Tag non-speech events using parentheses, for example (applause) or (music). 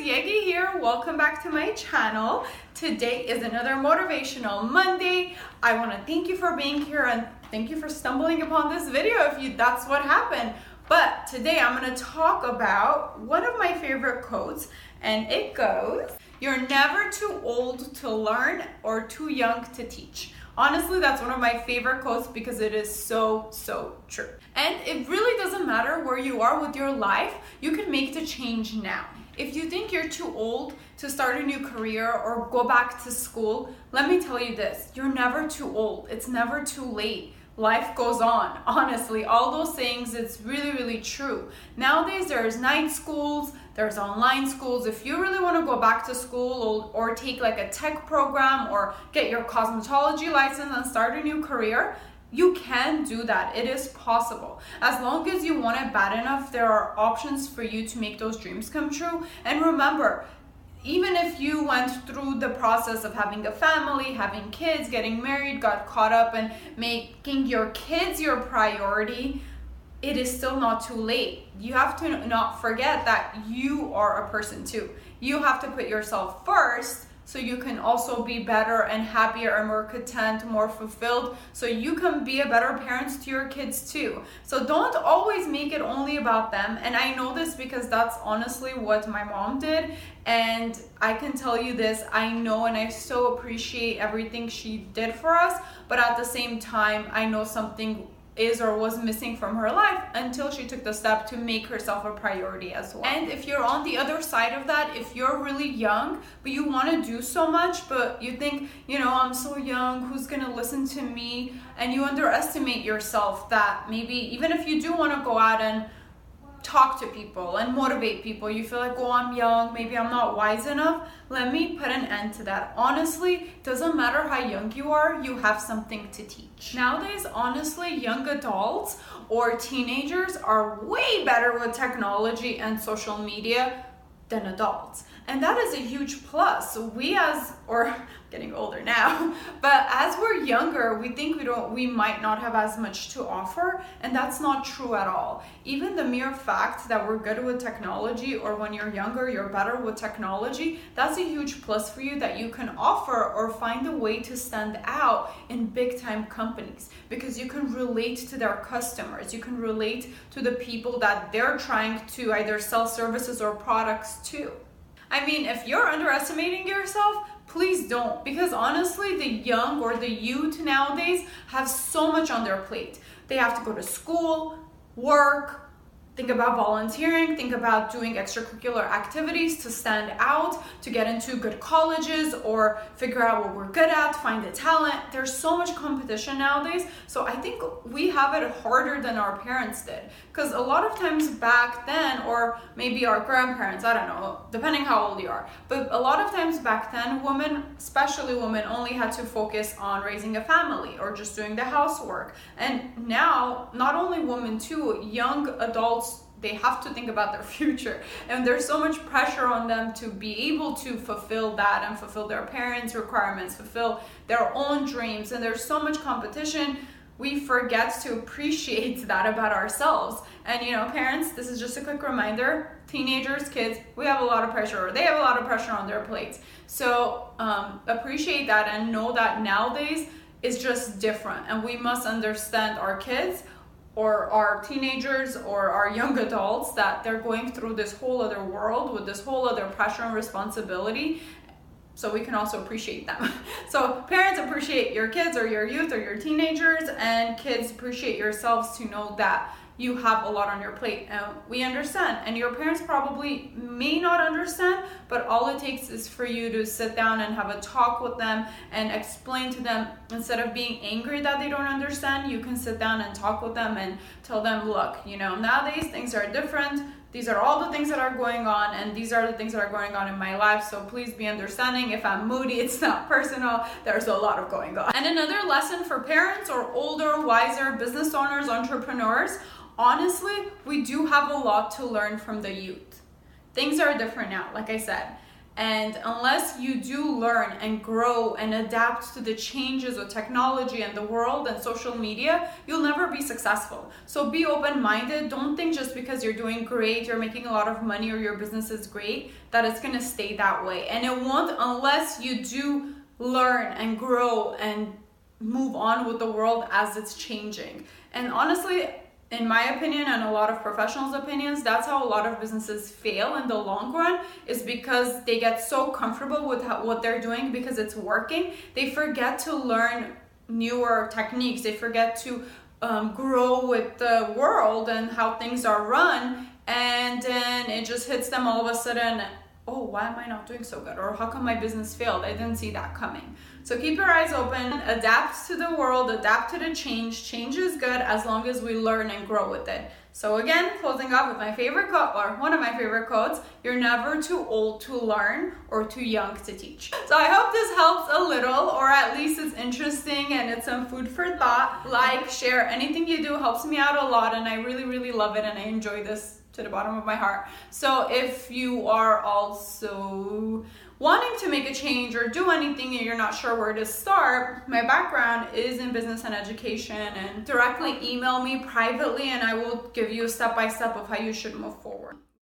Yegi here. Welcome back to my channel. Today is another motivational Monday. I want to thank you for being here and thank you for stumbling upon this video if you that's what happened. But today I'm going to talk about one of my favorite quotes and it goes, "You're never too old to learn or too young to teach." Honestly, that's one of my favorite quotes because it is so, so true. And it really doesn't matter where you are with your life, you can make the change now. If you think you're too old to start a new career or go back to school, let me tell you this. You're never too old, it's never too late. Life goes on (laughs) honestly. All those things it's really really true. Nowadays there's night schools there's online schools. If you really want to go back to school or, or take like a tech program or get your cosmetology license and start a new career you can do that it is possible as long as you want it bad enough there are options for you to make those dreams come true and remember even if you went through the process of having a family, having kids, getting married, got caught up in making your kids your priority, it is still not too late. You have to not forget that you are a person too. You have to put yourself first so you can also be better and happier and more content, more fulfilled, so you can be a better parent to your kids too. So don't always make it only about them. And I know this because that's honestly what my mom did. And I can tell you this I know and I so appreciate everything she did for us, but at the same time, I know something is or was missing from her life until she took the step to make herself a priority as well. And if you're on the other side of that, if you're really young, but you want to do so much, but you think, you know, I'm so young, who's going to listen to me? And you underestimate yourself that maybe even if you do want to go out and talk to people and motivate people. You feel like, oh, I'm young, maybe I'm not wise enough. Let me put an end to that. Honestly, doesn't matter how young you are, you have something to teach. Nowadays, honestly, young adults or teenagers are way better with technology and social media than adults. And that is a huge plus. So We as or (laughs) getting older now, (laughs) but as we're younger, we think we don't we might not have as much to offer, and that's not true at all. Even the mere fact that we're good with technology or when you're younger, you're better with technology, that's a huge plus for you that you can offer or find a way to stand out in big time companies because you can relate to their customers. You can relate to the people that they're trying to either sell services or products to. I mean, if you're underestimating yourself, please don't. Because honestly the young or the youth nowadays have so much on their plate. They have to go to school work think about volunteering think about doing extracurricular activities to stand out to get into good colleges or figure out what we're good at find the talent. There's so much competition nowadays so i think we have it harder than our parents did. Because a lot of times back then or maybe our grandparents i don't know depending how old you are but a lot of times back then women especially women only had to focus on raising a family or just doing the housework. And now not only women too young adults they have to think about their (laughs) future. And there's so much pressure on them to be able to fulfill that and fulfill their parents requirements fulfill their own dreams. And there's so much competition. We forget to appreciate (laughs) that about ourselves. And you know parents this is just a quick reminder. Teenagers kids we have a lot of pressure or they have a lot of pressure on their plates. So um, appreciate that and know that nowadays is just different. And we must understand our kids or our teenagers or our young adults that they're going through this whole other world with this whole other pressure and responsibility so we can also appreciate them. (laughs) So parents appreciate your kids or your youth or your teenagers and kids appreciate yourselves to know that you have a lot on your plate. And we understand. And your parents probably may not understand, but all it takes is for you to sit down and have a talk with them and explain to them instead of being angry that they don't understand, you can sit down and talk with them and tell them, look, you know, nowadays things are different. These are all the things that are going on, and these are the things that are going on in my life. So please be understanding. If I'm moody, (laughs) it's not personal. There's a lot of going on. And another lesson for parents or older, wiser business owners, entrepreneurs honestly, we do have a lot to learn from the youth. Things are different now, like I said. And unless you do learn and grow and adapt to the changes of technology and the world and social media, you'll never be successful. So be open minded. Don't think just because you're doing great, you're making a lot of money, or your business is great, that it's gonna stay that way. And it won't unless you do learn and grow and move on with the world as it's changing. And honestly, in my opinion and a lot of professionals opinions that's how a lot of businesses fail in the long run is because they get so comfortable with how, what they're doing because it's working. They forget to learn newer techniques. They forget to um, grow with the world and how things are run and then it just hits them all of a sudden oh, why am I not doing so good? Or how come my business failed? I didn't see that coming. So keep your eyes open, adapt to the world, adapt to the change. Change is good as long as we learn and grow with it. So again, closing off with my favorite quote, or one of my favorite quotes, you're never too old to learn or too young to teach. So I hope this helps a little, or at least it's interesting and it's some food for thought. Like, share, anything you do helps me out a lot and I really, really love it and I enjoy this to the bottom of my heart. So if you are also wanting to make a change or do anything and you're not sure where to start, my background is in business and education and directly email me privately and I will give you a step by step of how you should move forward.